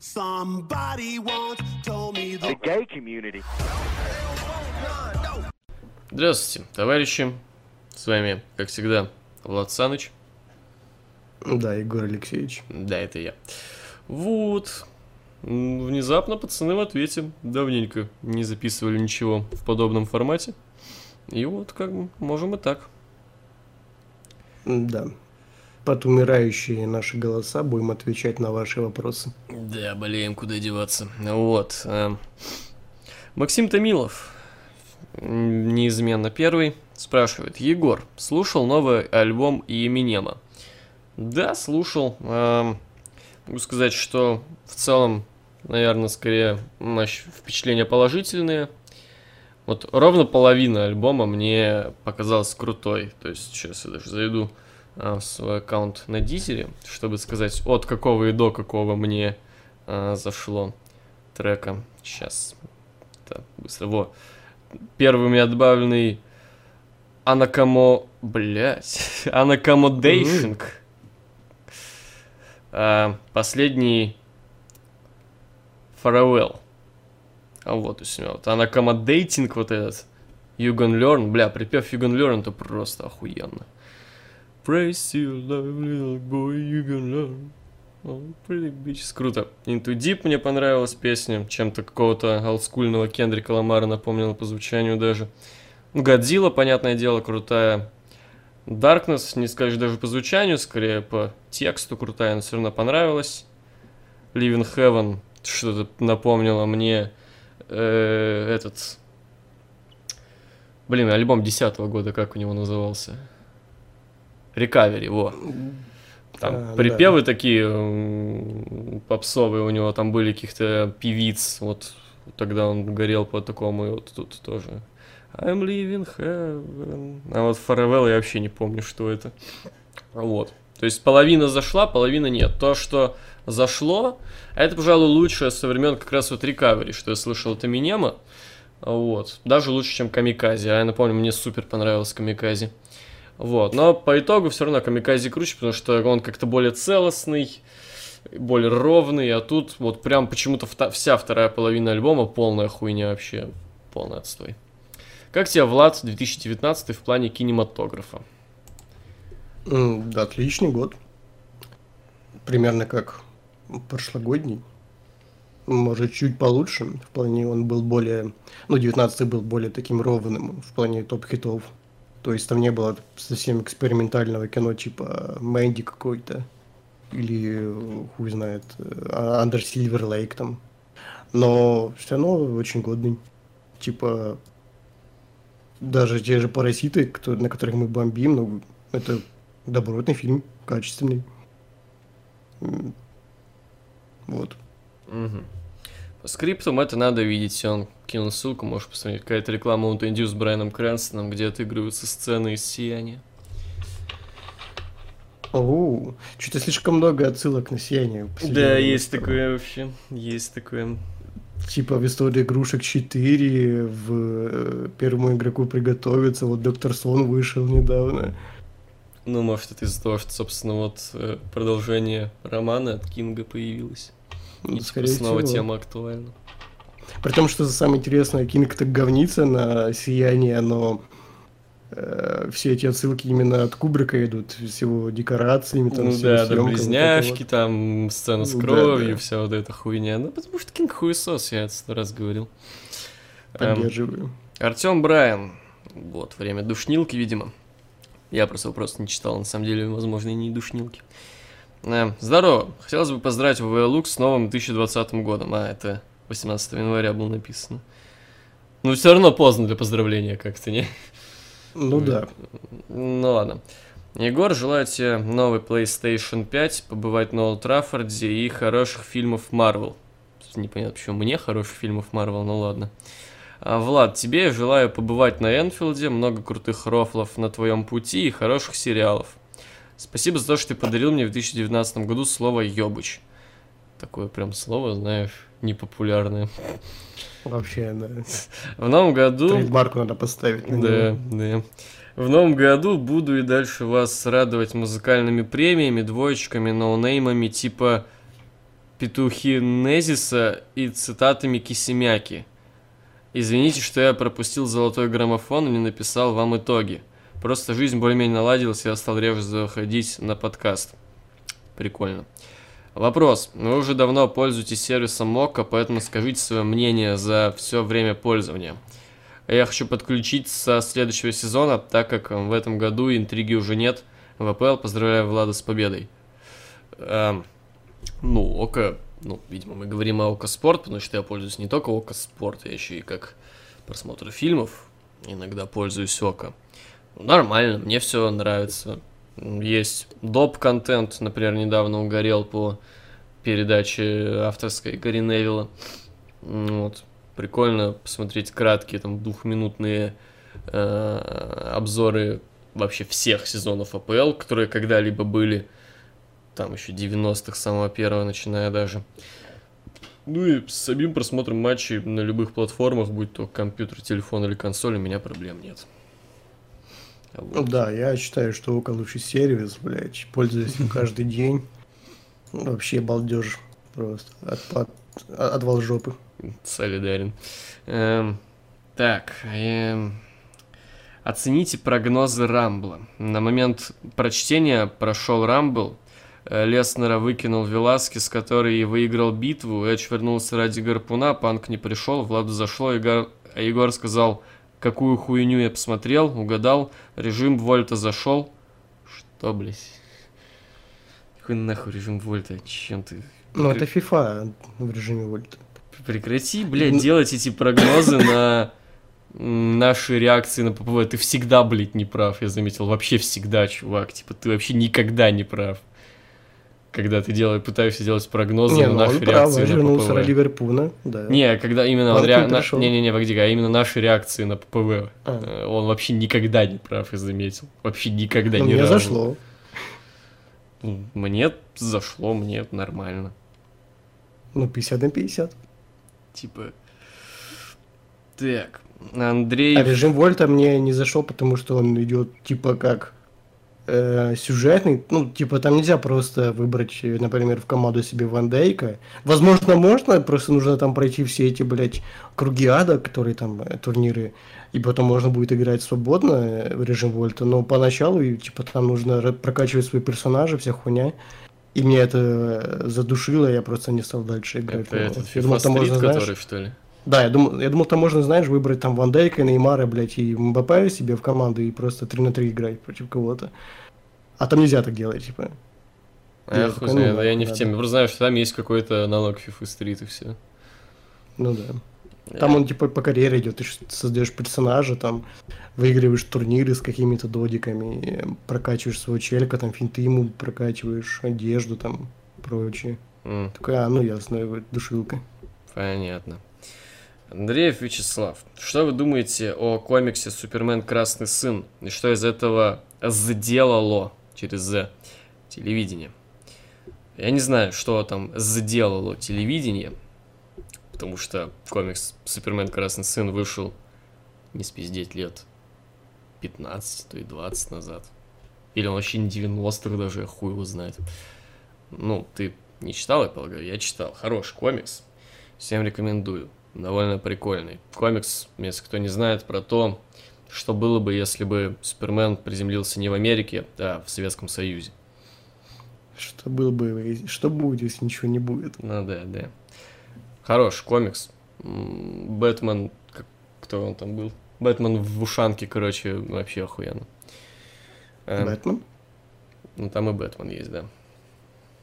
Somebody once told me the gay community. Здравствуйте, товарищи. С вами, как всегда, Влад Саныч. Да, Егор Алексеевич. Да, это я. Вот. Внезапно пацаны в ответе. Давненько не записывали ничего в подобном формате. И вот как бы можем и так. Да. Под умирающие наши голоса будем отвечать на ваши вопросы. Да, болеем, куда деваться. Вот. э, Максим Томилов, неизменно первый, спрашивает. Егор, слушал новый альбом Еминема? Да, слушал. Эм, Могу сказать, что в целом, наверное, скорее впечатления положительные. Вот ровно половина альбома мне показалась крутой. То есть сейчас я даже зайду в свой аккаунт на Дизере, чтобы сказать, от какого и до какого мне а, зашло трека. Сейчас. Так, быстро. Во. Первый у меня добавленный Анакамо... Блять. Анакомодейшнг. А, последний Farewell. А вот, у меня вот Анакомодейтинг вот этот. You gonna learn. Бля, припев You gonna learn это просто охуенно. Praise you, love, little boy, you gonna learn. Pretty bitches. Круто. Into Deep мне понравилась песня. Чем-то какого-то олдскульного Кендрика Ламара напомнила по звучанию даже. Годзилла, понятное дело, крутая. Darkness, не скажешь даже по звучанию, скорее по тексту крутая, но все равно понравилась. Living Heaven что-то напомнило мне э, этот... Блин, альбом 10 года, как у него назывался? Recovery, во. Там А, припевы такие м, попсовые у него, там были каких-то певиц, вот тогда он горел по такому, и вот тут тоже. I'm living heaven. А вот Farewell я вообще не помню, что это. Вот. То есть половина зашла, половина нет. То, что зашло, это, пожалуй, лучшее со времен как раз вот Recovery, что я слышал от Эминема. Вот. Даже лучше, чем Камикази. А я напомню, мне супер понравился Камикази. Вот. Но по итогу все равно Камикази круче, потому что он как-то более целостный, более ровный, а тут вот прям почему-то вся вторая половина альбома полная хуйня вообще. Полный отстой. Как тебе, Влад, 2019 в плане кинематографа? Да, отличный год. Примерно как прошлогодний. Может, чуть получше. В плане он был более... Ну, 19 был более таким ровным в плане топ-хитов. То есть там не было совсем экспериментального кино типа Мэнди какой-то. Или, хуй знает, Андер Сильвер Лейк там. Но все равно очень годный. Типа, даже те же паразиты, кто- на которых мы бомбим, ну, это добротный фильм, качественный. Вот. Мгм. По скриптам это надо видеть, он кинул ссылку, можешь посмотреть, какая-то реклама Mountain Dew с Брайаном Крэнстоном, где отыгрываются сцены из «Сияния». Оу, что-то слишком много отсылок на сияние. Да, есть такое вообще, есть такое. Типа в истории игрушек 4, в э, первому игроку приготовиться, вот Доктор Сон вышел недавно. Ну, может, это из-за того, что, собственно, вот э, продолжение романа от Кинга появилось. Ну, скорее снова всего. тема актуальна. При том, что самое интересное, Кинг так говнится на сияние, но э, все эти отсылки именно от Кубрика идут, с его декорациями, там, ну с да, да, вот это близняшки, вот. там сцена с Ну да, кровью, да. вся вот эта хуйня. Ну, потому что Кинг хуесос, я это сто раз говорил. Эм, Поддерживаю. Артем Брайан. Вот, время душнилки, видимо. Я просто вопрос не читал, на самом деле, возможно, и не душнилки. Здорово. Хотелось бы поздравить ВВЛУК с новым 2020 годом. А, это 18 января было написано. Ну, все равно поздно для поздравления как-то, не? Ну да. Ну ладно. Егор, желаю тебе новый PlayStation 5, побывать на Олд Траффорде и хороших фильмов Marvel. Непонятно, почему мне хороших фильмов Marvel, ну ладно. А, Влад, тебе желаю побывать на Энфилде, много крутых рофлов на твоем пути и хороших сериалов. Спасибо за то, что ты подарил мне в 2019 году слово «ёбыч». Такое прям слово, знаешь, непопулярное. Вообще, да. В новом году... Трейдмарку надо поставить на Да, него. да. В новом году буду и дальше вас радовать музыкальными премиями, двоечками, ноунеймами типа петухи Незиса и цитатами Кисимяки. Извините, что я пропустил золотой граммофон и не написал вам итоги. Просто жизнь более-менее наладилась, я стал реже заходить на подкаст. Прикольно. Вопрос. Вы уже давно пользуетесь сервисом Мока, поэтому скажите свое мнение за все время пользования. Я хочу подключить со следующего сезона, так как в этом году интриги уже нет. В АПЛ поздравляю Влада с победой. Эм, ну, Ока, ну, видимо, мы говорим о Ока Спорт, потому что я пользуюсь не только Ока Спорт, я еще и как просмотр фильмов иногда пользуюсь Ока. Нормально, мне все нравится. Есть доп-контент, например, недавно угорел по передаче авторской Гарри Невилла. Вот. Прикольно посмотреть краткие, там, двухминутные э, обзоры вообще всех сезонов АПЛ, которые когда-либо были. Там еще 90-х, самого первого, начиная даже. Ну и с самим просмотром матчей на любых платформах, будь то компьютер, телефон или консоль, у меня проблем нет. Вот. Да, я считаю, что Ока лучший сервис, блядь, пользуюсь им каждый день. Вообще балдеж просто. От, от, отвал жопы. Солидарен. Эм, так, эм, оцените прогнозы Рамбла. На момент прочтения прошел Рамбл. Э, Леснера выкинул Веласкес, который выиграл битву. Эдж вернулся ради гарпуна, Панк не пришел, Владу зашло, Егор, Егор сказал, какую хуйню я посмотрел, угадал, режим Вольта зашел. Что, блядь? Какой нахуй режим Вольта? Чем ты? Ну, это FIFA в режиме Вольта. Прекрати, блядь, делать эти прогнозы на наши реакции на ППВ. Ты всегда, блядь, не прав, я заметил. Вообще всегда, чувак. Типа, ты вообще никогда не прав. Когда ты делаешь, пытаешься делать прогнозы Не, на ну наши он прав, реакции он на вернулся ППВ. ради Ливерпуля, да. Не, когда именно Он он ним на- пришел. Не-не-не, погоди, а именно наши реакции на ППВ. А. Э, Он вообще никогда не прав, я заметил. Вообще никогда Но ни мне разу. зашло. Ну, Мне зашло, мне нормально. Ну, 50 на 50. Типа... Так, Андрей... А режим Вольта мне не зашел, потому что он идет типа как э, сюжетный. Ну, типа там нельзя просто выбрать, например, в команду себе Ван Дейка. Возможно, можно, просто нужно там пройти все эти, блядь, круги ада, которые там э, турниры, и потом можно будет играть свободно э, в режим Вольта. Но поначалу, типа, там нужно прокачивать свои персонажи, вся хуйня. И мне это задушило, я просто не стал дальше играть. Это Ну, этот FIFA Street, который, что ли? Да, я думал, я думал, там можно, знаешь, выбрать там Ван Дейка, Неймара, блядь, и Мбаппе себе в команду и просто 3 на 3 играть против кого-то. А там нельзя так делать, типа. А я хуй знаю, ну, да, я не в теме. Просто знаю, что там есть какой-то аналог FIFA Street и все. Ну да. Там он типа по карьере идет, ты создаешь персонажа, там выигрываешь турниры с какими-то додиками, э, прокачиваешь своего челика, там финты ему прокачиваешь, одежду там, прочее. М, Такой, а, ну ясно, душилка. Понятно. Андреев Вячеслав, что вы думаете о комиксе «Супермен. Красный сын» и что из этого сделало через «З» телевидение? Я не знаю, что там сделало телевидение, потому что комикс «Супермен. Красный сын» вышел не спиздеть лет 15, то и 20 назад. Или он вообще не 90-х даже, хуй его знает. Ну, ты не читал, я полагаю? Я читал. Хороший комикс. Всем рекомендую. Довольно прикольный. Комикс, если кто не знает, про то, что было бы, если бы Супермен приземлился не в Америке, а в Советском Союзе. Что было бы, что будет, если ничего не будет? Ну да, да. Хороший комикс. Бэтмен, как- кто он там был? Бэтмен в ушанке, короче, вообще охуенно. Эм, Бэтмен? Ну там и Бэтмен есть, да.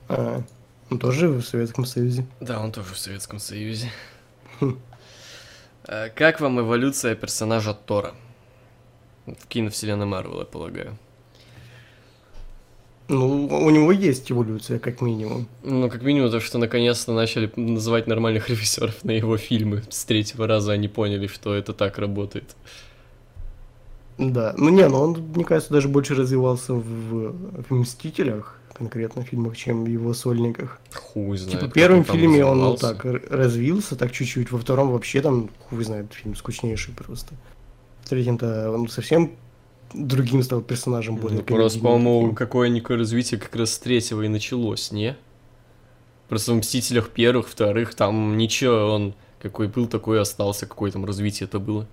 А, он тоже в Советском Союзе. Да, он тоже в Советском Союзе. Э, Как вам эволюция персонажа Тора? В киновселенной Марвел, я полагаю. Ну, у него есть эволюция, как минимум. Ну, как минимум, то, что наконец-то начали называть нормальных режиссеров на его фильмы. С третьего раза они поняли, что это так работает. Да. Ну не, ну он, мне кажется, даже больше развивался в, в «Мстителях», конкретно в фильмах, чем в его сольниках. Хуй знает. типа в первом там фильме он ну, так развился, так чуть-чуть, во втором вообще там, хуй знает, фильм скучнейший просто. В третьем-то он совсем другим стал персонажем более Ну, просто, по-моему, какое-никакое развитие как раз с третьего и началось, не? Просто в Мстителях первых, вторых, там ничего, он какой был, такой остался, какое там развитие это было.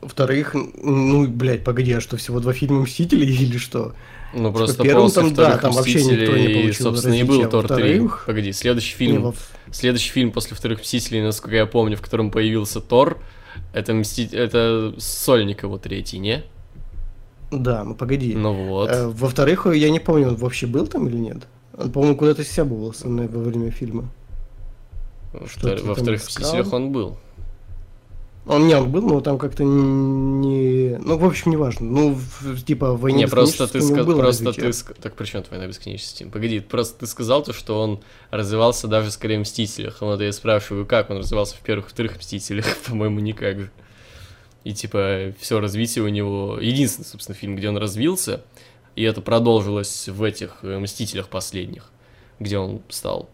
Во-вторых, ну, блядь, погоди, а что, всего два фильма Мстителей или что? Ну, Типа, просто первым после там, да, там вообще никто не получил собственно, и был Тор 3. во-вторых, Погоди, следующий Не, фильм, во- следующий фильм после вторых Мстителей, насколько я помню, в котором появился Тор, это Мсти... это Сольник его третий, не? Да, ну погоди. Ну вот. Э, Во-вторых, я не помню, он вообще был там или нет? Он, по-моему, куда-то на- во время фильма. Во что втор- ты Во там вторых искал? Мстителях он был. Он не, он был, но там как-то не... Ну, в общем, не важно. Ну, типа, в «Войне Не, просто ты, бесконечности» ска- было просто развитие. ты... Так при чем твоя бесконечность? Тим? Погоди, просто ты сказал то, что он развивался даже скорее в Мстителях. Вот я спрашиваю, как он развивался в первых и вторых Мстителях? По-моему, никак же. И типа все развитие у него... Единственный, собственно, фильм, где он развился, и это продолжилось в этих э, Мстителях последних, где он стал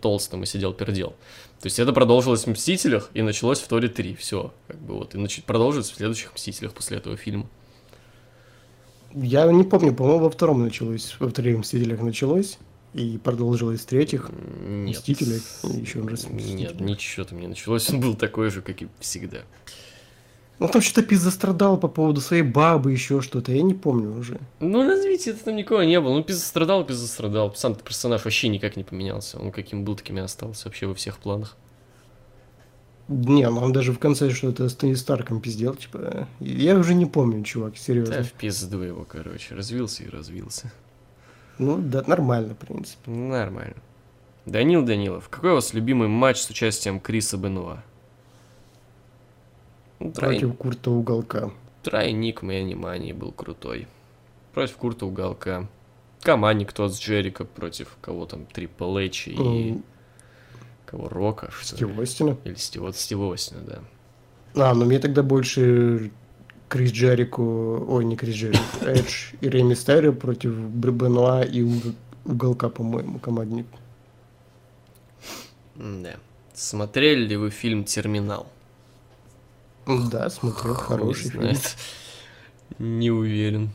толстым и сидел пердел. То есть это продолжилось в Мстителях и началось в Торе 3. Все, как бы вот. И нач- продолжится в следующих Мстителях после этого фильма. Я не помню, по-моему, во втором началось, во вторых «Мстителях» началось, и продолжилось в третьих. Нет. Мстители, и еще раз Нет, Мстители. ничего там не началось. Он был такой же, как и всегда. Ну, там что-то пизда страдал по поводу своей бабы, еще что-то, я не помню уже. Ну, развития там никого не было. Ну, страдал, страдал. Сам персонаж вообще никак не поменялся. Он каким был, таким и остался вообще во всех планах. Не, ну он даже в конце что-то с Тони Старком пиздел, типа... Я уже не помню, чувак, Да, серьезно. в пизду его, короче. Развился и развился. Ну, да, нормально, в принципе. Нормально. Данил Данилов, какой у вас любимый матч с участием Криса Бенуа? Трой- Против Курта Уголка. Тройник Мэнни Мани был крутой. Против Курта Уголка. Командник тот с Джерика против кого там, Трипл Эйч и Ну, кого, Рока? Стив Остина. Или Стив, вот Стива Остина, да. А, ну мне тогда больше Крис Джерику... Ой, не Крис Джерику. Эдж и Рэй Мистерио против Бенуа и Уг- Уголка, по-моему, командник. Да. Смотрели ли вы фильм «Терминал»? Да, смотрел, хороший фильм. Не уверен.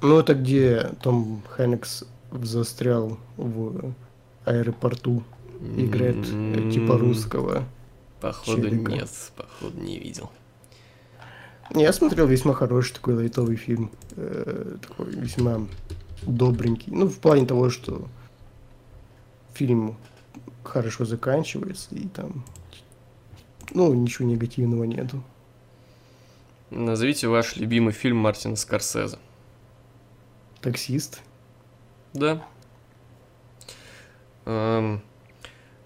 Ну, это где Том Хэнкс застрял в аэропорту, играет э, типа русского. Походу челика. нет, походу не видел. Я смотрел весьма хороший такой лайтовый фильм, э, такой весьма добренький. Ну, в плане того, что фильм хорошо заканчивается, и там, ну, ничего негативного нету. Назовите ваш любимый фильм Мартина Скорсезе. Таксист. Да. Эм,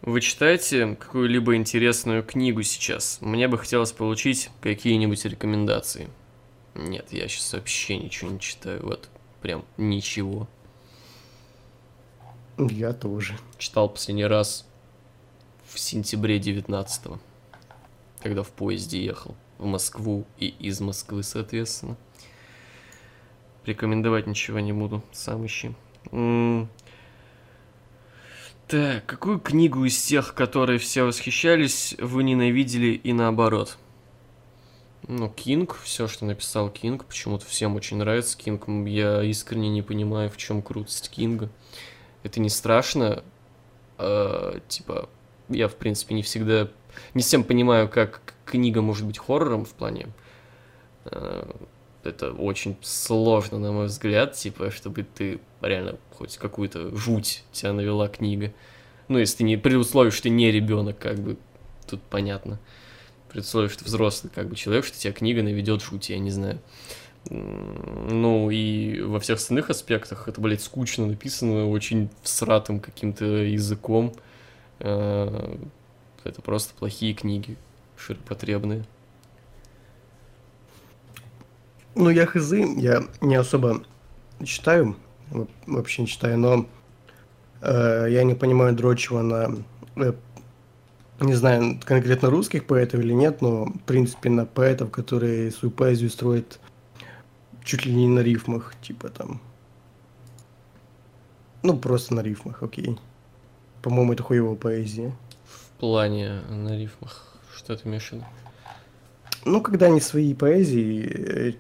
Вы читаете какую-либо интересную книгу сейчас? Мне бы хотелось получить какие-нибудь рекомендации. Нет, я сейчас вообще ничего не читаю. Вот прям ничего. Я тоже. Читал последний раз в сентябре 19 когда в поезде ехал в Москву и из Москвы, соответственно. Рекомендовать ничего не буду, сам ищи. Так, какую книгу из тех, которые все восхищались, вы ненавидели и наоборот? Ну, Кинг, все, что написал Кинг, почему-то всем очень нравится Кинг. Я искренне не понимаю, в чем крутость Кинга. Это не страшно, а, типа, я, в принципе, не всегда, не всем понимаю, как книга может быть хоррором в плане. э, Это очень сложно, на мой взгляд, типа, чтобы ты реально хоть какую-то жуть тебя навела книга. Ну, если ты не, при условии, что ты не ребенок, как бы, тут понятно. При условии, что ты взрослый, как бы, человек, что тебя книга наведет жуть, я не знаю. Ну, и во всех остальных аспектах это, блядь, скучно написано, очень всратым каким-то языком. Это просто плохие книги, ширпотребные. Ну, я хз, я не особо читаю, во- вообще не читаю, но э, я не понимаю дрочева на, э, не знаю, конкретно русских поэтов или нет, но, в принципе, на поэтов, которые свою поэзию строят чуть ли не на рифмах, типа там. Ну, просто на рифмах, окей. По-моему, это хуевая поэзия. Плане на рифмах. Что ты имеешь в виду? Ну, когда они свои поэзии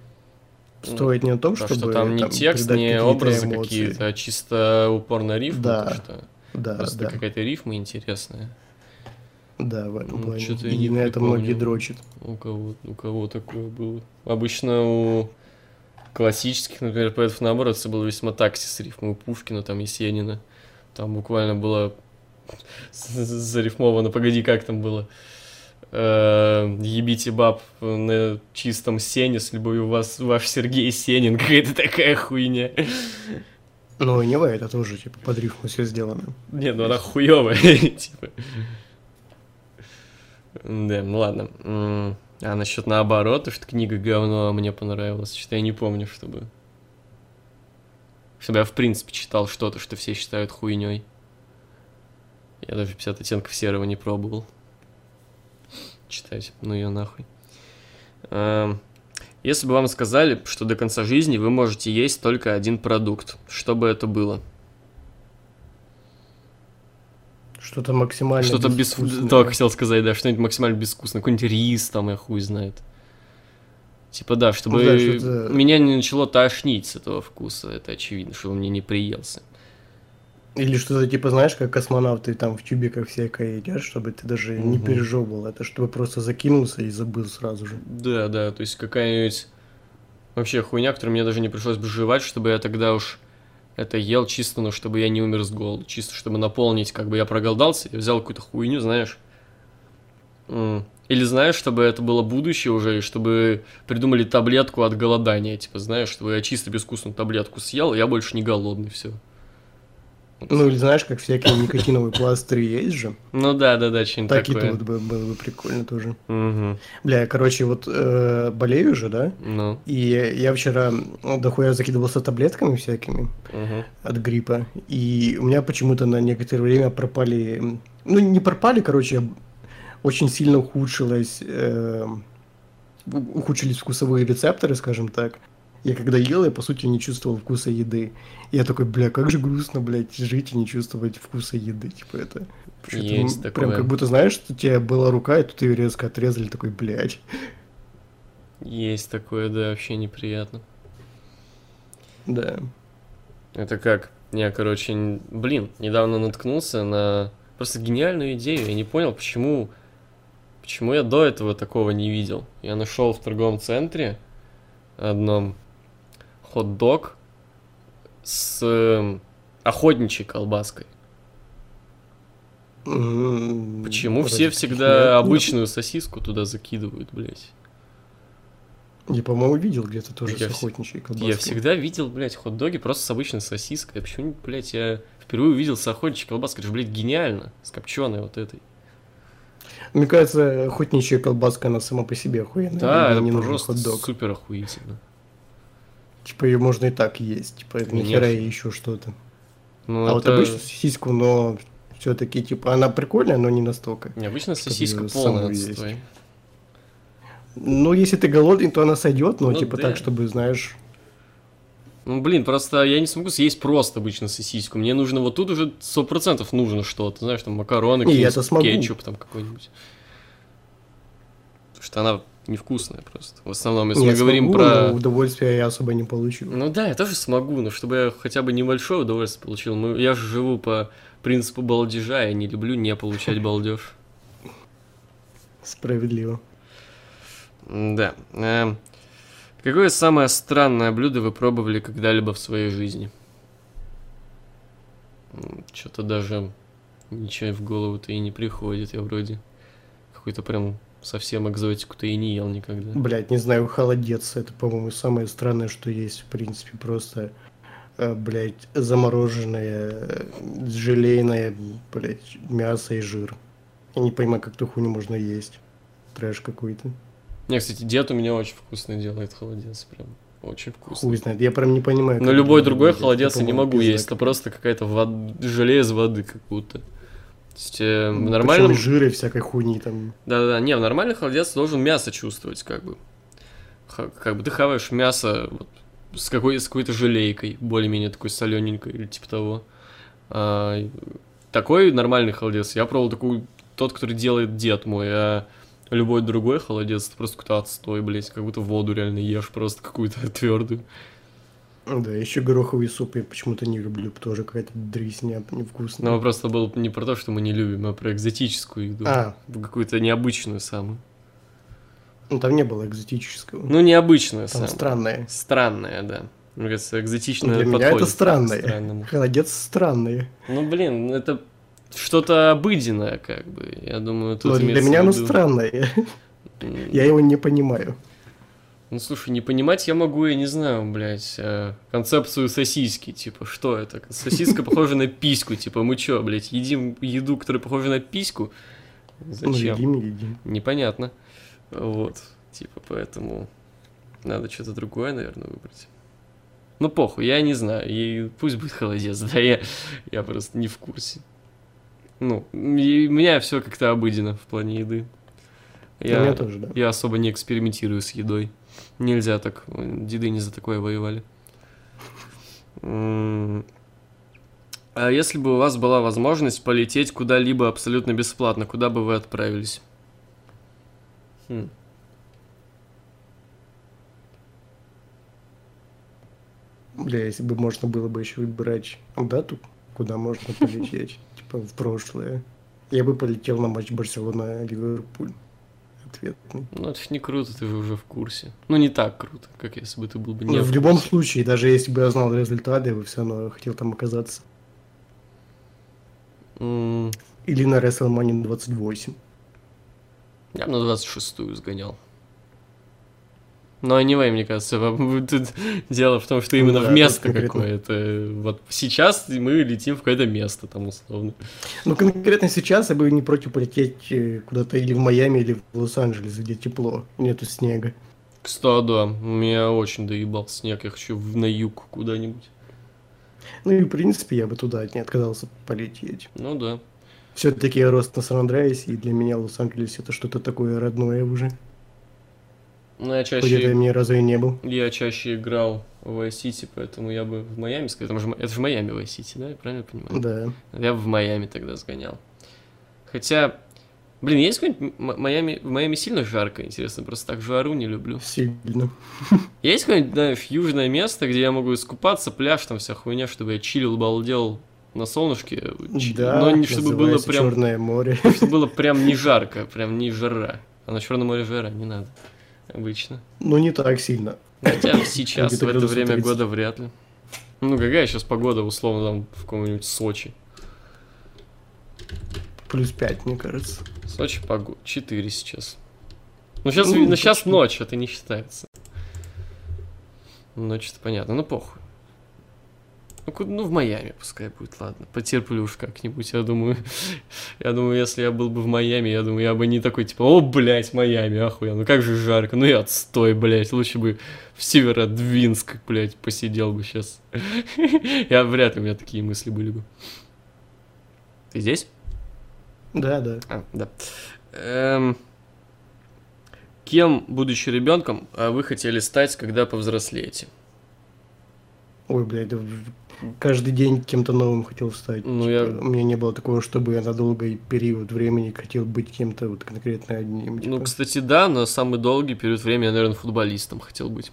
э, строят не на том, То, чтобы что там не текст, передать не какие-то образы эмоции. какие-то, а чисто упор на рифму. Да. то что... Да, Просто да, какая-то рифма интересная. да, в этом Ну, плане. я И на это многие дрочат. У кого, у кого такое было? Обычно у классических, например, поэтов наоборот, все было весьма такси с рифмой. У Пушкина, там, Есенина. Там буквально было зарифмовано, погоди, как там было? Э, Ебите баб на чистом сене, с любовью вас, ваш Сергей Сенин. Какая-то такая хуйня. И Нева это тоже, типа, под рифму все сделано. Не, ну она хуёвая, типа. Да, ну ладно. А насчет наоборот, то, что книга говно, а мне понравилось. Что-то я не помню, чтобы... Чтобы я, в принципе, читал что-то, что все считают хуйней. Я даже 50 оттенков серого не пробовал. Читать, ну ее нахуй. Эм, Если бы вам сказали, что до конца жизни вы можете есть только один продукт, что бы это было? Что-то максимально Что-то без... безвкусное. Только хотел сказать, да, что-нибудь максимально безвкусное. Какой-нибудь рис там, я хуй знает. Типа, да, чтобы Ну да, меня не начало тошнить с этого вкуса. Это очевидно, чтобы он мне не приелся. Или что-то типа, знаешь, как космонавты там в тюбиках всякое едят, чтобы ты даже не Мгм. пережевывал это, чтобы просто закинулся и забыл сразу же. Да, да, то есть какая-нибудь вообще хуйня, которую мне даже не пришлось бы жевать, чтобы я тогда уж это ел чисто, ну, чтобы я не умер с голоду. Чисто, чтобы наполнить, как бы я проголодался, я взял какую-то хуйню, знаешь. Или знаешь, чтобы это было будущее уже, и чтобы придумали таблетку от голодания, типа, знаешь, чтобы я чисто безвкусную таблетку съел, и я больше не голодный, все. Ну или знаешь, как всякие никотиновые пластыри есть же. Ну да, да, да, что-нибудь Так и такое. тут бы- было бы прикольно тоже. Мгм. Бля, я, короче, вот э, болею же, да? Ну, И я вчера ну, дохуя закидывался таблетками всякими мгм. от гриппа. И у меня почему-то на некоторое время пропали... Ну, не пропали, короче, очень сильно ухудшилось... э, ухудшились вкусовые рецепторы, скажем так. Я когда ел, я, по сути, не чувствовал вкуса еды. И я такой, бля, как же грустно, блядь, жить и не чувствовать вкуса еды. Типа это... Есть такое. Прям как будто, знаешь, что у тебя была рука, и тут ее резко отрезали, такой, блядь. Есть такое, да, вообще неприятно. Да. Это как? Я, короче, блин, недавно наткнулся на просто гениальную идею. Я не понял, почему, почему я до этого такого не видел. Я нашел в торговом центре одном хот-дог с эм, охотничьей колбаской. Почему вроде все всегда нет. обычную сосиску туда закидывают, блядь? Я, по-моему, видел где-то тоже Я с охотничьей колбаской. Я всегда видел, блядь, хот-доги просто с обычной соской. А почему, блядь, я впервые увидел с охотничьей колбаской? Это же, блядь, гениально. С копченой вот этой. Мне кажется, охотничья колбаска, она сама по себе охуенная. Да, это нужен просто супер охуительно. Типа ее можно и так есть. Типа это нахера ей еще что-то. Ну, а вот это обычно сосиску, но все-таки, типа, она прикольная, но не настолько. необычно чтобы сосиска её полная отстой. Ну, если ты голодный, то она сойдет, но Ну типа да. так, чтобы, знаешь, Ну, блин, просто я не смогу съесть просто обычно сосиску. Мне нужно вот тут уже сто процентов нужно что-то. Знаешь, там макароны, Не, смогу. кетчуп там какой-нибудь. Потому что она невкусная просто. В основном, если я мы говорим смогу, про... но удовольствия я особо не получу. Ну да, я тоже смогу, но чтобы я хотя бы небольшое удовольствие получил. Мы- я же живу по принципу балдежа, я не люблю не получать балдеж. Справедливо. Да. Эм, Какое самое странное блюдо вы пробовали когда-либо в своей жизни? Что-то даже ничего в голову-то и не приходит. Я вроде какой-то прям совсем экзотику-то и не ел никогда. Блять, не знаю, холодец. Это, по-моему, самое странное, что есть, в принципе, просто, э, блядь, замороженное, э, желейное, блядь, мясо и жир. Я не понимаю, как эту хуйню можно есть. Трэш какой-то. Не, кстати, дед у меня очень вкусно делает холодец, прям очень вкусно. Хуй знает. Я прям не понимаю. Но любой другой холодец я не могу есть. Это просто какая-то вод... желе из воды как будто. Есть э, в Причём нормальном... жира и всякой хуйни там. Да-да, не, в нормальный холодец должен мясо чувствовать, как бы. Ха- как бы ты хаваешь мясо вот, с, какой, с какой-то желейкой, более-менее такой солененькой или типа того. А, такой нормальный холодец. Я пробовал такой, тот, который делает дед мой, а любой другой холодец, это просто какой-то отстой, блядь, как будто воду реально ешь, просто какую-то твердую. Да, еще гороховый суп я почему-то не люблю, тоже какая-то дресня невкусная. Но вопрос был не про то, что мы не любим, а про экзотическую еду. А, Какую-то необычную самую. ну там не было экзотического. Ну, необычную там самую. странное. Странная, да. Мне кажется, экзотичная Для меня это странное. Холодец странный. Ну, блин, это что-то обыденное, как бы. Я думаю, тут Но для меня оно странное. Я его не понимаю. Ну, слушай, не понимать я могу, я не знаю, блядь, э, концепцию сосиски, типа, что это? Сосиска похожа на письку, типа, мы чё, блядь, едим еду, которая похожа на письку? Ну, Зачем? едим, едим. Непонятно. Вот, типа, поэтому надо что-то другое, наверное, выбрать. Ну, похуй, я не знаю, и пусть будет холодец, да, я, я просто не в курсе. Ну, и у меня все как-то обыденно в плане еды. Меня Я, тоже, да. я особо не экспериментирую с едой. Нельзя так, деды не за такое воевали. А если бы у вас была возможность полететь куда-либо абсолютно бесплатно, куда бы вы отправились? Хм. Бля, если бы можно было бы еще выбирать дату, куда можно полететь, типа в прошлое, я бы полетел на матч Барселона-Ливерпуль. Ответный. Ну, это ж не круто, ты же уже в курсе. Ну, не так круто, как если бы ты был бы не Ну, в в любом случае, даже если бы я знал результаты, я бы все равно хотел там оказаться. М, Или на WrestleMania 28. Я бы на 26-ю сгонял. Но anyway, мне кажется, тут дело в том, что именно Да, в место какое-то. Вот сейчас мы летим в какое-то место там условно. Ну, конкретно сейчас я бы не против полететь э, куда-то или в Майами, или в Лос-Анджелес, где тепло, нету снега. Кстати, да, меня очень доебал снег, я хочу на юг куда-нибудь. Ну и, в принципе, я бы туда не отказался полететь. Ну да. Все-таки я рос на Сан-Андреасе, и для меня Лос-Анджелес это что-то такое родное уже. Ну, я Хоть это я чаще, ни разу и не был. я чаще играл в Vice City, поэтому я бы в Майами сказал. Же Это же Майами Vice City, да? Я правильно понимаю? Да. Я бы в Майами тогда сгонял. Хотя, блин, есть какой-нибудь Майами? В Майами сильно жарко, интересно, просто так жару не люблю. Сильно. Есть какое-нибудь, знаешь, южное место, где я могу искупаться, пляж, там вся хуйня, чтобы я чилил, балдел на солнышке, Да, но не чтобы было прям, Черное море. чтобы было прям не жарко, прям не жара. А на Черном море жара не надо, обычно. Ну, не так сильно. Хотя сейчас, в это время 30. года вряд ли. Ну, какая сейчас погода, условно, там, в каком-нибудь Сочи? Плюс 5, мне кажется. Сочи погода 4 сейчас. Ну, сейчас, Ну, ну, сейчас почти. ночь, это не считается. Ночь это понятно, ну похуй. Ну, ну, в Майами пускай будет, ладно. Потерплю уж как-нибудь, я думаю. Я думаю, если я был бы в Майами, я думаю, я бы не такой, типа, о, блядь, Майами, охуенно, ну как же жарко, ну и отстой, блядь, лучше бы в Северодвинск, блядь, посидел бы сейчас. Я вряд ли у меня такие мысли были бы. Ты здесь? Да, да. А, да. Эм, Кем, будучи ребенком, а вы хотели стать, когда повзрослеете? Ой, блядь, да каждый день кем-то новым хотел стать. Ну, Типа, я- У меня не было такого, чтобы я на долгий период времени хотел быть кем-то вот конкретно одним. Ну, типа. кстати, да, но самый долгий период времени я, наверное, футболистом хотел быть.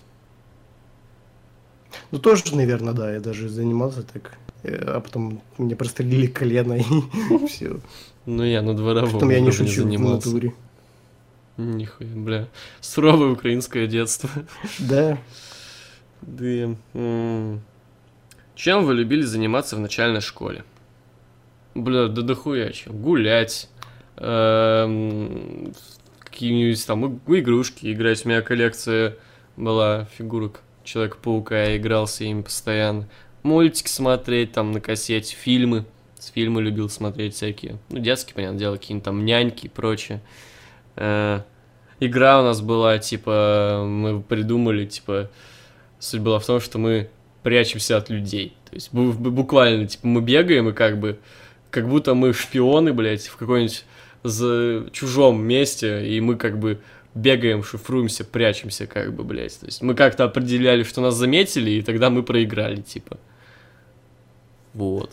Ну, тоже, наверное, да, я даже занимался так. э, А потом мне прострелили колено и все. Ну, я на дворовом Потом я не шучу в натуре. Нихуя, бля. Суровое украинское детство. Да, Да. Чем вы любили заниматься в начальной школе? Бля, да дохуя чем. Гулять. эм, Какие-нибудь там в игрушки играть. У меня коллекция была фигурок Человека-паука. Я игрался ими постоянно. Мультики смотреть там на кассете. Фильмы. С фильмы любил смотреть всякие. Ну, детские, понятное дело, какие-нибудь там няньки и прочее. Э, Игра у нас была, типа, мы придумали, типа, Суть была в том, что мы прячемся от людей. То есть бу- бу- буквально, типа, мы бегаем и как бы, как будто мы шпионы, блядь, в какой-нибудь за чужом месте, и мы как бы бегаем, шифруемся, прячемся, как бы, блядь. То есть мы как-то определяли, что нас заметили, и тогда мы проиграли, типа. Вот.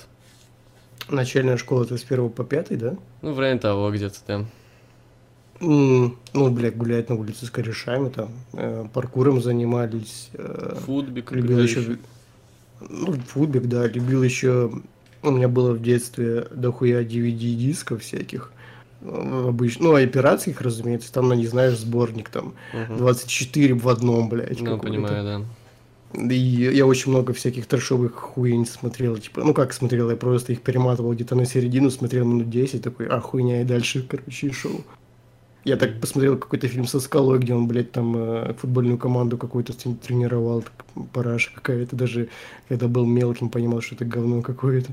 начальная школа это с первого по пятый, да? Ну, в районе того где-то там. Ну, блядь, гулять на улице с корешами там, э, паркуром занимались. э, Футбик. Любил еще Ну, футбик, да, любил еще... У меня было в детстве дохуя DVD-дисков всяких. Обычно, ну, операциях, разумеется, там, ну, не знаешь, сборник там, Мгм. 24 в одном, блядь. Ну, понимаю, да. И я очень много всяких трэшовых хуйень смотрел, типа, ну как смотрел, я просто их перематывал где-то на середину, смотрел минут 10, такой, а хуйня, и дальше, короче, шел. Я так посмотрел какой-то фильм со скалой, где он, блядь, там э, футбольную команду какую-то трени- тренировал, так, параша какая-то, даже когда был мелким, понимал, что это говно какое-то.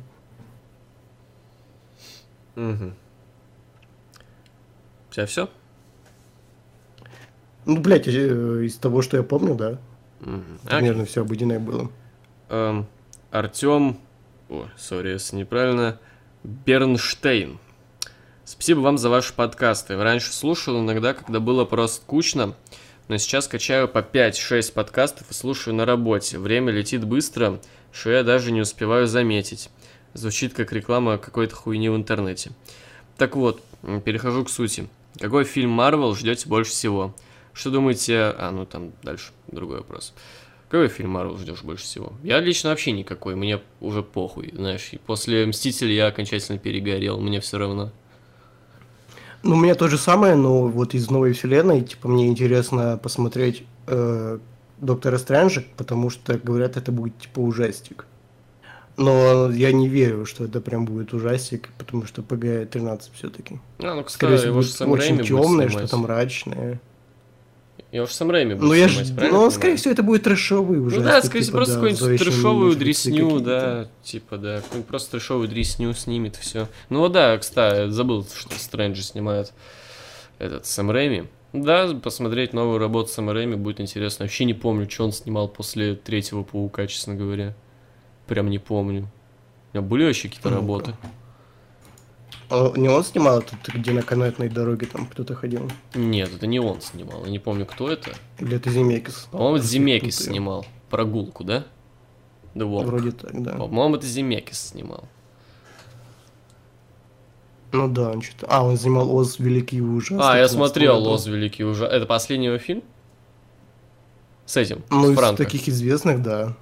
Мгм. У тебя все? Ну, блядь, э, из того, что я помню, да, примерно все обыденное было. Эм, Артем, о, сори, если неправильно, Бернштейн. Спасибо вам за ваши подкасты. Раньше слушал иногда, когда было просто скучно, но сейчас качаю по 5-6 подкастов и слушаю на работе. Время летит быстро, что я даже не успеваю заметить. Звучит как реклама какой-то хуйни в интернете. Так вот, перехожу к сути. Какой фильм Марвел ждете больше всего? Что думаете... А, ну там дальше другой вопрос. Какой фильм Марвел ждешь больше всего? Я лично вообще никакой, мне уже похуй, знаешь. И после Мстителя я окончательно перегорел, мне все равно. Ну, у меня то же самое, но вот из новой вселенной, типа, мне интересно посмотреть э, Доктора Стрэнджа, потому что, говорят, это будет, типа, ужастик. Но я не верю, что это прям будет ужастик, потому что ПГ-13 все-таки. А, ну, Скорее кстати, всего, его будет очень темное, что-то мрачное. Его же Сэм Рэйми будет Ну, я ж... снимать, правильно Ну, я скорее всего, это будет трэшовый Ну ужастик. да, скорее всего, типа, просто да, какую-нибудь мертвецы дресню, да, типа, да, какую-нибудь просто трешовую дресню снимет, все. Ну да, кстати, забыл, что Стрэнджи снимает этот Сэм Рэйми. Да, посмотреть новую работу Сэма Рэйми будет интересно. Вообще не помню, что он снимал после третьего Паука, честно говоря. Прям не помню. У меня были вообще какие-то Ну-ка. работы? А, Не он снимал этот, где на канатной дороге там кто-то ходил? Нет, это не он снимал. Я не помню, кто это. Или это Земекис? По-моему, это Земекис Путаю. снимал. Прогулку, да? Да вот. Вроде так, да. По-моему, это Земекис снимал. Ну да, он что-то... А, он снимал Оз Великий и Ужасный. А, я 15 смотрел. Лоз Великий уже. Это последний его фильм? С этим, Ну, с из таких известных, да.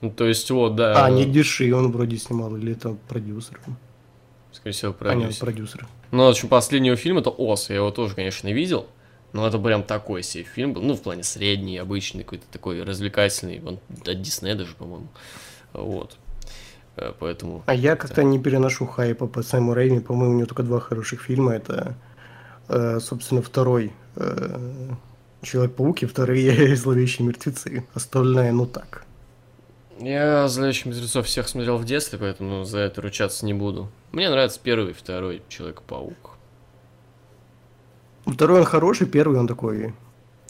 Ну, то есть, вот, да. А, не Диши, он вроде снимал, или это продюсер. Скорее всего, А, продюсер. продюсер. Ну, в общем, последний его фильм это Ос. Я его тоже, конечно, видел. Но это прям такой себе фильм был. Ну, в плане средний, обычный, какой-то такой развлекательный. Он от Диснея даже, по-моему. Вот. Э, Поэтому... А я как-то не переношу хайпа по Сэму Рэйми. По-моему, у него только два хороших фильма. Это, э, собственно, второй э, Человек-паук и вторые Зловещие мертвецы. Остальное, ну так. Я «Зловещих мертвецов» всех смотрел в детстве, поэтому за это ручаться не буду. Мне нравится первый и второй Человек-паук. Второй он хороший, первый он такой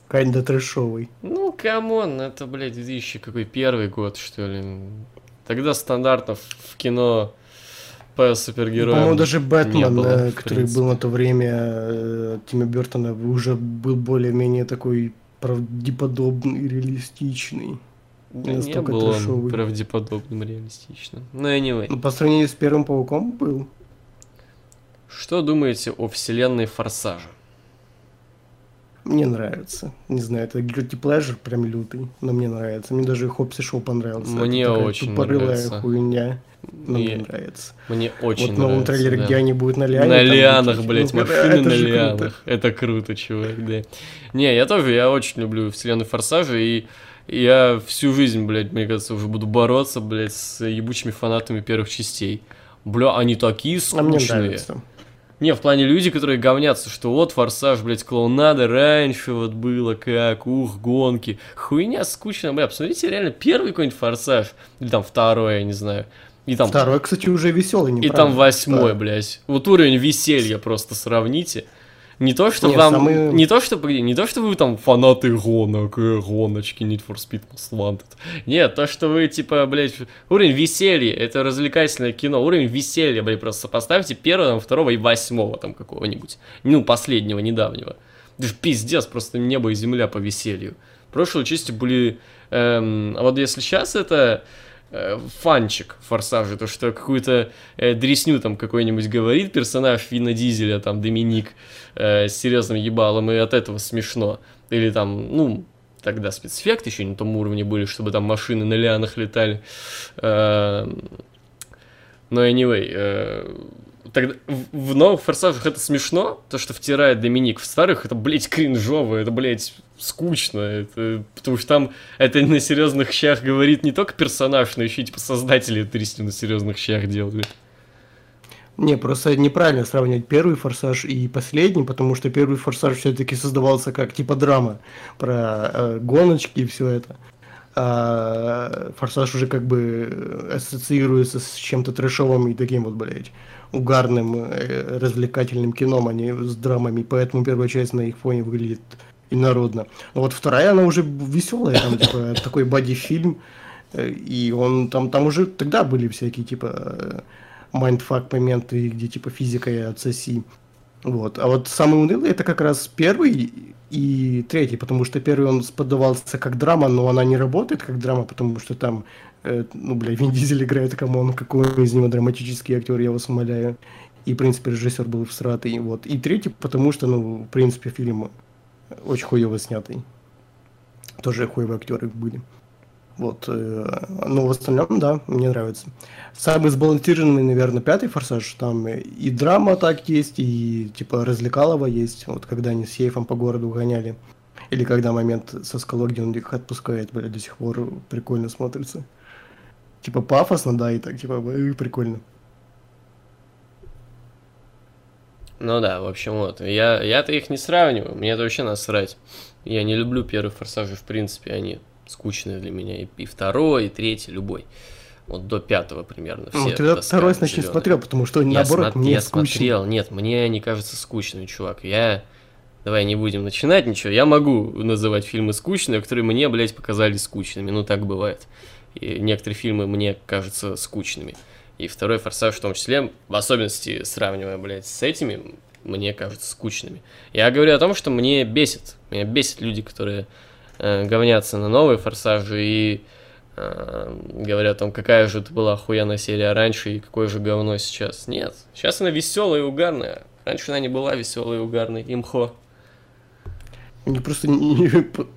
kinda трэшовый. Ну, come on, это, блядь, 2000 какой первый год, что ли. Тогда стандартов в кино по супергероям По-моему, даже Бэтмен, было, э, который принципе. был на то время э, Тима Бертона, уже был более-менее такой правдеподобный реалистичный. Да не был он трэшовый. правдеподобным, реалистичным. Ну, anyway. Ну, по сравнению с Первым Пауком был. Что думаете о вселенной Форсажа? Мне нравится. Не знаю, это guilty pleasure прям лютый, но мне нравится. Мне даже Хопси Шоу понравился. Мне Это очень нравится. хуйня, но И мне нравится. Мне очень вот в новом нравится, трейлере, да. где они будут на лиане. На лианах, блядь, Ну, машины это на же круто. лианах. Это круто, чувак, да. Не, я тоже, я очень люблю вселенную Форсажа, и я всю жизнь, блядь, мне кажется, уже буду бороться, блядь, с ебучими фанатами первых частей. Бля, они такие А скучные. нравится. Не, в плане люди, которые говнятся, что вот Форсаж, блядь, клоунада раньше вот было, как, ух, гонки. Хуйня скучная, бля, посмотрите реально первый какой-нибудь Форсаж, или там второй, я не знаю. И там, Второй, кстати, уже веселый, не и там восьмой, блядь. Вот уровень веселья просто сравните. Не то, что Не, вам... самый- Не то, что, не то, что вы там фанаты гонок, э, гоночки, Need for Speed Most Wanted. Нет, то, что вы, типа, блядь, уровень веселья, это развлекательное кино, уровень веселья, блядь, просто сопоставьте первого, там, второго и восьмого там какого-нибудь. Ну, последнего, недавнего. Же пиздец, просто небо и земля по веселью. В прошлой части были... эм, а вот если сейчас это э, фанчик в Форсаже, то что какую-то э, дресню там какой-нибудь говорит персонаж Вина Дизеля, там Доминик, э, с серьезным ебалом, и от этого смешно. Или там, ну, тогда спецэффекты еще на том уровне были, чтобы там машины на лианах летали. Э, но anyway, э, тогда в, в новых форсажах это смешно, то, что втирает Доминик. В старых это, блядь, кринжово, это, блядь, скучно. Это, потому что там это на серьезных щах говорит не только персонаж, но еще и типа создатели это на серьезных щах делают. Не, просто неправильно сравнивать первый форсаж и последний, потому что первый форсаж все-таки создавался как типа драма про э, гоночки и все это. А форсаж уже как бы ассоциируется с чем-то трэшовым и таким вот, блядь, угарным, э, развлекательным кином, а не с драмами. Поэтому первая часть на их фоне выглядит инородно. Но вот вторая, она уже веселая, там типа такой buddy-фильм. Э, и он там, там уже тогда были всякие типа э, mindfuck моменты, где типа физика и отсоси. Вот. А вот самый унылый это как раз первый и третий, потому что первый он подавался как драма, но она не работает как драма, потому что там, э, ну, бля, Вин Дизель играет, кому он, какой из него драматический актер, я вас умоляю. И, в принципе, режиссер был всратый. Вот. И третий, потому что, ну, в принципе, фильм очень хуево снятый. Тоже хуевые актеры были. Вот. Э, но в остальном, да, мне нравится. Самый сбалансированный, наверное, пятый форсаж. Там и драма так есть, и типа развлекалово есть. Вот когда они с сейфом по городу гоняли. Или когда момент со скалой, где он их отпускает, бля, до сих пор прикольно смотрится. Типа пафосно, да, и так, типа, прикольно. Ну да, в общем, вот. Я, я-то их не сравниваю, мне это вообще насрать. Я не люблю первые форсажи, в принципе, они скучные для меня. И, и второй, и третий, любой. Вот до пятого примерно. Все ну, ты второй, значит, не смотрел, потому что, я наоборот, смо- мне Я скучно. смотрел, нет, мне не кажется скучным, чувак. Я... Давай не будем начинать ничего. Я могу называть фильмы скучные, которые мне, блядь, показались скучными. Ну, так бывает. И некоторые фильмы мне кажутся скучными. И второй «Форсаж» в том числе, в особенности сравнивая, блядь, с этими, мне кажутся скучными. Я говорю о том, что мне бесит. Меня бесит люди, которые э, говнятся на новые форсажи и э, говорят о том, какая же это была охуенная серия раньше и какое же говно сейчас. Нет, сейчас она веселая и угарная. Раньше она не была веселой и угарной. Имхо. Них просто не,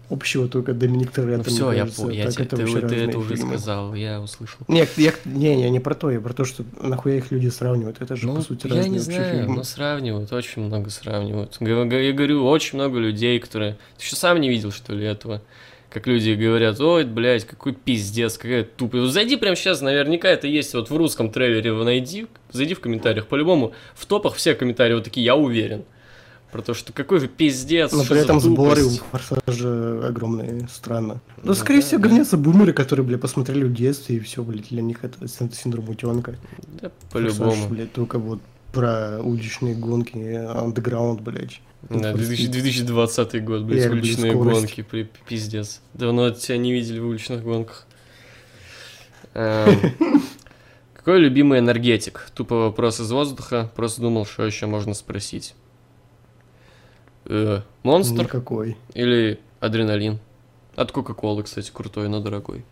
общего только Доминик Торетто, ну, все, я понял, я тебе, ты, ты это уже фильмы. сказал, я услышал. Нет, я, не, не, не про то, я про то, что нахуя их люди сравнивают, это же, ну, по сути, я не знаю, фильмы. но сравнивают, очень много сравнивают. Я говорю, очень много людей, которые... Ты что, сам не видел, что ли, этого? Как люди говорят, ой, блядь, какой пиздец, какая тупая. Вот зайди прямо сейчас, наверняка это есть вот в русском трейлере, найди, зайди в комментариях, по-любому, в топах все комментарии вот такие, я уверен. Про то, что какой же пиздец. Но при этом сборы у Форсажа огромные, странно. Ну, скорее да, всего, да. бумеры, которые, бля, посмотрели в детстве, и все, блядь, для них это синдром утенка. Да, по-любому. блядь, только вот про уличные гонки, андеграунд, блядь. Да, 2020 год, блядь, Я уличные гонки, при, пиздец. Давно тебя не видели в уличных гонках. Эм, какой любимый энергетик? Тупо вопрос из воздуха, просто думал, что еще можно спросить э, Монстр. Никакой. Или Адреналин. От Кока-Колы, кстати, крутой, но дорогой.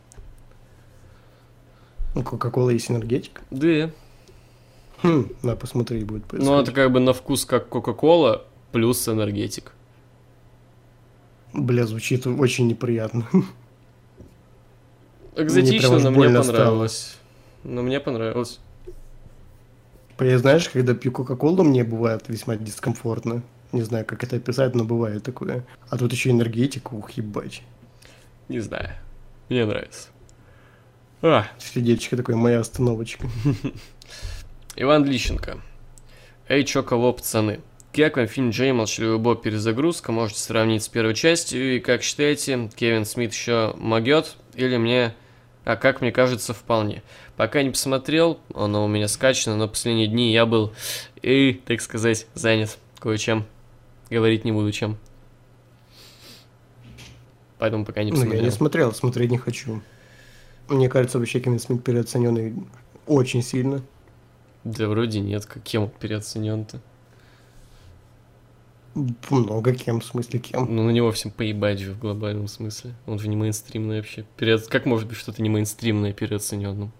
Ну, Кока-Кола есть энергетик? Да. Хм, на, посмотри, будет происходить. Ну, это как бы на вкус как Кока-Кола плюс энергетик. Бля, звучит очень неприятно. Экзотично, но мне понравилось. Стало. Но мне понравилось. Я знаешь, когда пью Кока-Колу, мне бывает весьма дискомфортно. Не знаю, как это описать, но бывает такое. А тут еще энергетика, ух, ебать. Не знаю. Мне нравится. А. Сердечко такое, моя остановочка. Иван Лищенко. Эй, чё, кого, пацаны? Как вам фильм Джей Молчаливый Боб перезагрузка? Можете сравнить с первой частью. И как считаете, Кевин Смит еще могет? Или мне... А как мне кажется, вполне. Пока не посмотрел, оно у меня скачано, но последние дни я был и, так сказать, занят кое-чем. Говорить не буду чем. Поэтому пока не посмотрел. Ну, я не смотрел, смотреть не хочу. Мне кажется, вообще Кевин Смит переоцененный очень сильно. Да вроде нет, как кем переоценен-то? Много кем, в смысле кем. Ну, на него всем поебать же в глобальном смысле. Он же не мейнстримный вообще. Пере... Как может быть что-то не мейнстримное переоцененным?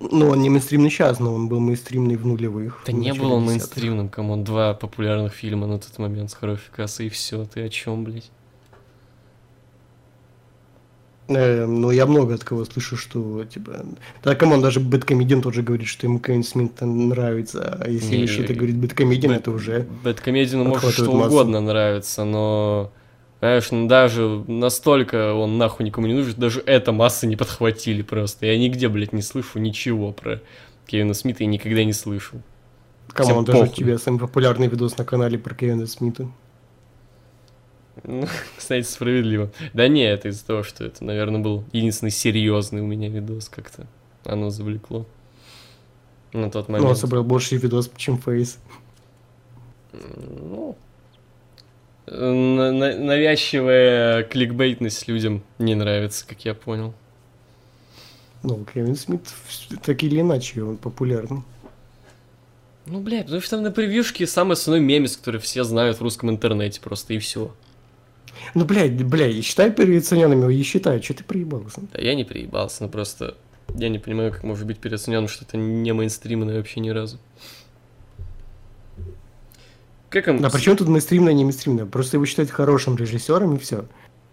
Ну, он не мейнстримный сейчас, но он был мейнстримный в нулевых. Да не был он мейнстримным, кому два популярных фильма на тот момент с хорошей кассой, и все, ты о чем, блядь? Э, ну, я много от кого слышу, что, типа... Да, come on, даже BadComedian тоже говорит, что ему Кевин Смит нравится. А если еще это э, говорит BadComedian, Бэт- это уже... BadComedian у может что массу. угодно нравится, но... Знаешь, ну даже настолько он нахуй никому не нужен, даже эта масса не подхватили просто. Я нигде, блядь, не слышу ничего про Кевина Смита и никогда не слышал. Камон, Всем даже у тебя самый популярный видос на канале про Кевина Смита. Ну, кстати, справедливо. Да не, это из-за того, что это, наверное, был единственный серьезный у меня видос как-то. Оно завлекло. На тот Ну, он момент. собрал больше видос, чем Фейс. Ну, навязчивая кликбейтность людям не нравится, как я понял. Ну, Кевин Смит, так или иначе, он популярный. Ну, блядь, потому что там на превьюшке самый основной мемес, который все знают в русском интернете просто, и все. Ну, блядь, блядь, считай переоцененными, и считай, что ты проебался? Да я не приебался, но просто я не понимаю, как может быть переоцененным, что это не мейнстримное вообще ни разу. Как им... Да причем тут мейнстримное, не мейнстримное? Просто его считают хорошим режиссером, и все.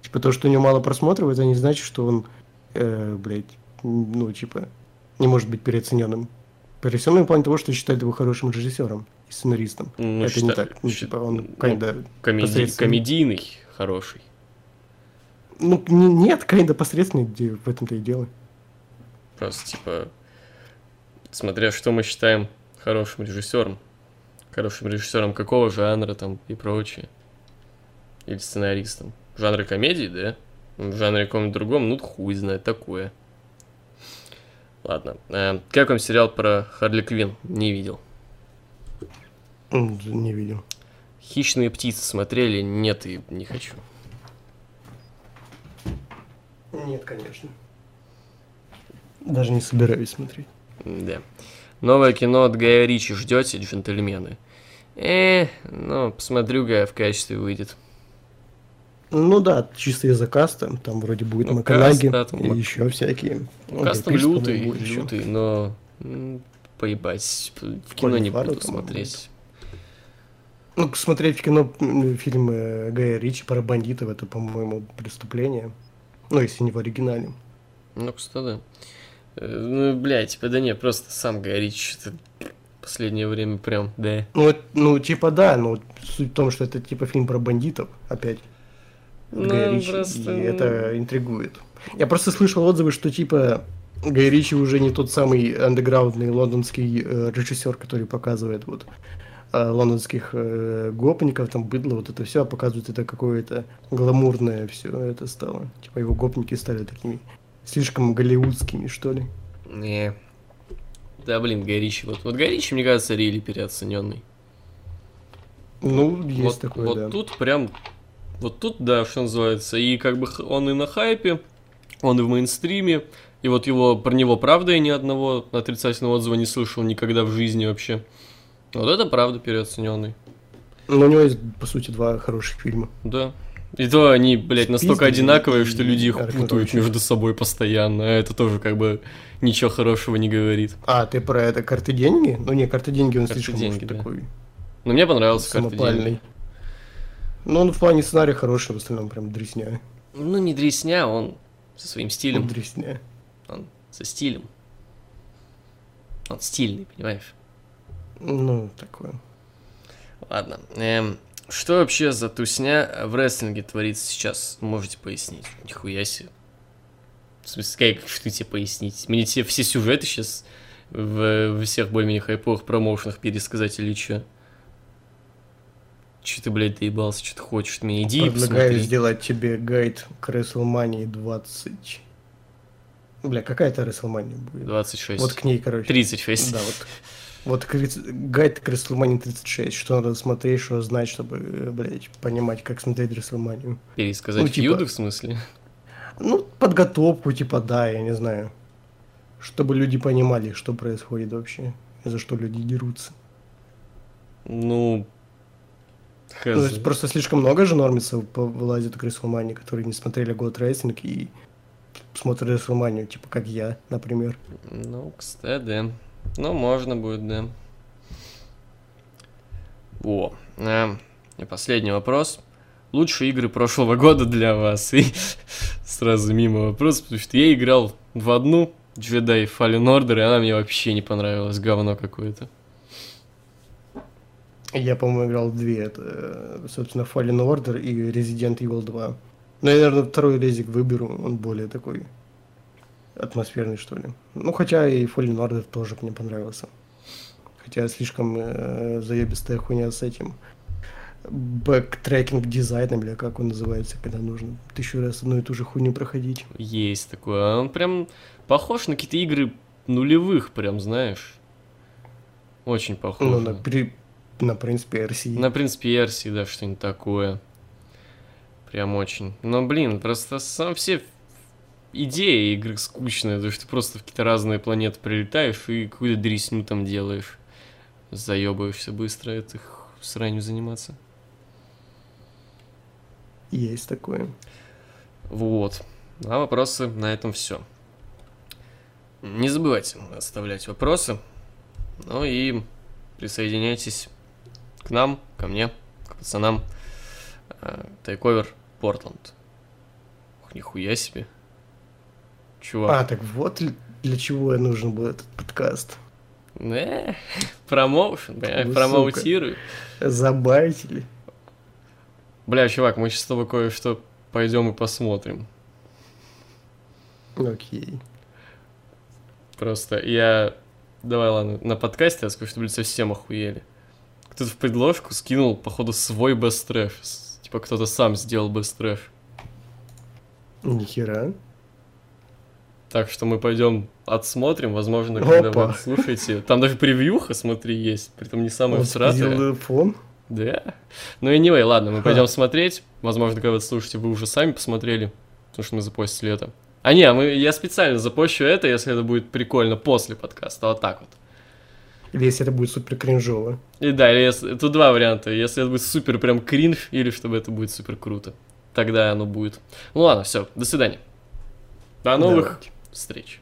Типа то, что у него мало просмотров, это не значит, что он, э, блядь, ну, типа, не может быть переоцененным. Переоцененным в плане того, что считают его хорошим режиссером и сценаристом. Ну, это не счита- так. Ну, типа, он, ну, kinda, комеди- посредственный. комедийный хороший. ну, не- нет, kinda посредственный, где в этом-то и дело. Просто, типа, смотря что мы считаем хорошим режиссером. Хорошим режиссером какого жанра там и прочее. Или сценаристом. В жанре комедии, да? В жанре каком-нибудь другом, ну хуй знает, такое. Ладно. э, как вам сериал про Харли Квин? Не видел. Не видел. Хищные птицы смотрели? Нет, и не хочу. Нет, конечно. Даже не собираюсь смотреть. Да. Новое кино от Гая Ричи ждете, джентльмены? Э, ну, посмотрю-ка, в качестве выйдет. Ну да, чисто из-за каста, там вроде будет Ну, Маканаги каст, да, там и еще всякие. Ну, Кастом Гай Пирс, лютый, еще. лютый, но поебать, в кино не буду смотреть. Ну, смотреть в кино фильм э, Гая Ричи про бандитов, это, по-моему, преступление. Ну, если не в оригинале. Ну, кстати, да. Э, Ну, блядь, типа, да не, просто сам Гай Ричи что-то последнее время прям, да. Ну, ну, типа, да, но суть в том, что это типа фильм про бандитов, опять. Ну, Гая Ричи, просто, и ну. это интригует. Я просто слышал отзывы, что типа Гай Ричи уже не тот самый андеграундный лондонский э, режиссер, который показывает вот э, лондонских э, гопников, там быдло, вот это все, а показывает это какое-то гламурное все это стало. Типа его гопники стали такими слишком голливудскими, что ли. Не. Да, блин, Гай Ричи, вот, вот Гай Ричи, мне кажется, рели переоцененный. Ну, есть вот, такое, вот да. тут прям, вот тут, да, что называется, и как бы он и на хайпе, он и в мейнстриме, и вот его, про него правда я ни одного отрицательного отзыва не слышал никогда в жизни вообще. Вот это правда переоцененный, Но у него есть, по сути, два хороших фильма. да. И то они, блядь, настолько Спиздили одинаковые, что люди их путают между собой постоянно, а это тоже как бы ничего хорошего не говорит. А, ты про это карты деньги? Ну не, карты деньги он «Карты слишком деньги», уж да. такой Но мне понравился карты деньги. Ну, он в плане сценария хороший, в остальном прям дресня. Ну, не дресня, он со своим стилем. Он дресня. Он со стилем. Он стильный, понимаешь? Ну, такое. Ладно. эм, что вообще за тусня в рестлинге творится сейчас? Можете пояснить? Нихуя себе. В смысле, как, что тебе пояснить? Мне тебе все сюжеты сейчас в, в всех более-менее хайповых промоушенах пересказать или что? Че ты, блядь, доебался, что ты хочешь меня? Иди Предлагаю посмотри. сделать тебе гайд к WrestleMania 20. Бля, какая это WrestleMania будет? 26. Вот к ней, короче. 36. Да, вот. Вот гайд к WrestleMania 36. Что надо смотреть, что знать, чтобы, э, блядь, понимать, как смотреть WrestleMania. Пересказать Ну, типа- feud ы, в смысле? Ну, подготовку, типа, да, я не знаю. Чтобы люди понимали, что происходит вообще. И за что люди дерутся. Ну... Ну, то есть хз. просто слишком много же нормисов вылазит к WrestleMania, которые не смотрели год wrestling и смотрят WrestleMania, типа как я, например. Ну, кстати, да. Ну, можно будет, да. О, э, и последний вопрос. лучшие игры прошлого года для вас. И сразу мимо вопрос, потому что я играл в одну Jedi Fallen Order, и она мне вообще не понравилась, говно какое-то. Я, по-моему, играл в две. Это, собственно, Fallen Order и Resident Evil 2. Но Ну, я, наверное, второй резик выберу. Он более такой атмосферный, что ли. Ну, хотя и Fallen Order тоже мне понравился. Хотя слишком э, заебистая хуйня с этим backtracking дизайном, или как он называется, когда нужно тысячу раз одну и ту же хуйню проходить. Есть такое. А Он прям похож на какие-то игры нулевых, прям, знаешь. Очень похож. Ну, на, при, на Принца Персии. На Принца Персии, да, что-нибудь такое. Прям очень. Но, блин, просто сам все идея игры скучная, то что ты просто в какие-то разные планеты прилетаешь и какую-то дресню там делаешь. Заебываешься быстро, это сранью заниматься. Есть такое. Вот. А вопросы на этом все. Не забывайте оставлять вопросы. Ну и присоединяйтесь к нам, ко мне, к пацанам. Тайковер Портленд. Ух, нихуя себе. Чувак. А, так вот для чего я нужен был этот подкаст. Э, промоушен, бля, промоутирую. Забайтили. Бля, чувак, мы сейчас с тобой кое-что пойдем и посмотрим. Окей. Просто я... Давай, ладно, на подкасте я скажу, что, блин, совсем охуели. Кто-то в предложку скинул, походу, свой. С- Типа кто-то сам сделал trash. Нихера. Так что мы пойдем отсмотрим, возможно, когда Опа. вы это слушаете. Там даже превьюха, смотри, есть, притом не самая всратая. фон. Да. Ну и anyway, ладно, мы пойдем смотреть. Возможно, когда вы это слушаете, вы уже сами посмотрели, потому что мы запостили это. А не, мы, я специально запущу это, если это будет прикольно после подкаста, вот так вот. Или если это будет супер кринжово. И да, или если, тут два варианта. Если это будет супер прям кринж, или чтобы это будет супер круто. Тогда оно будет. Ну ладно, все, до свидания. До новых Давайте. Встреч.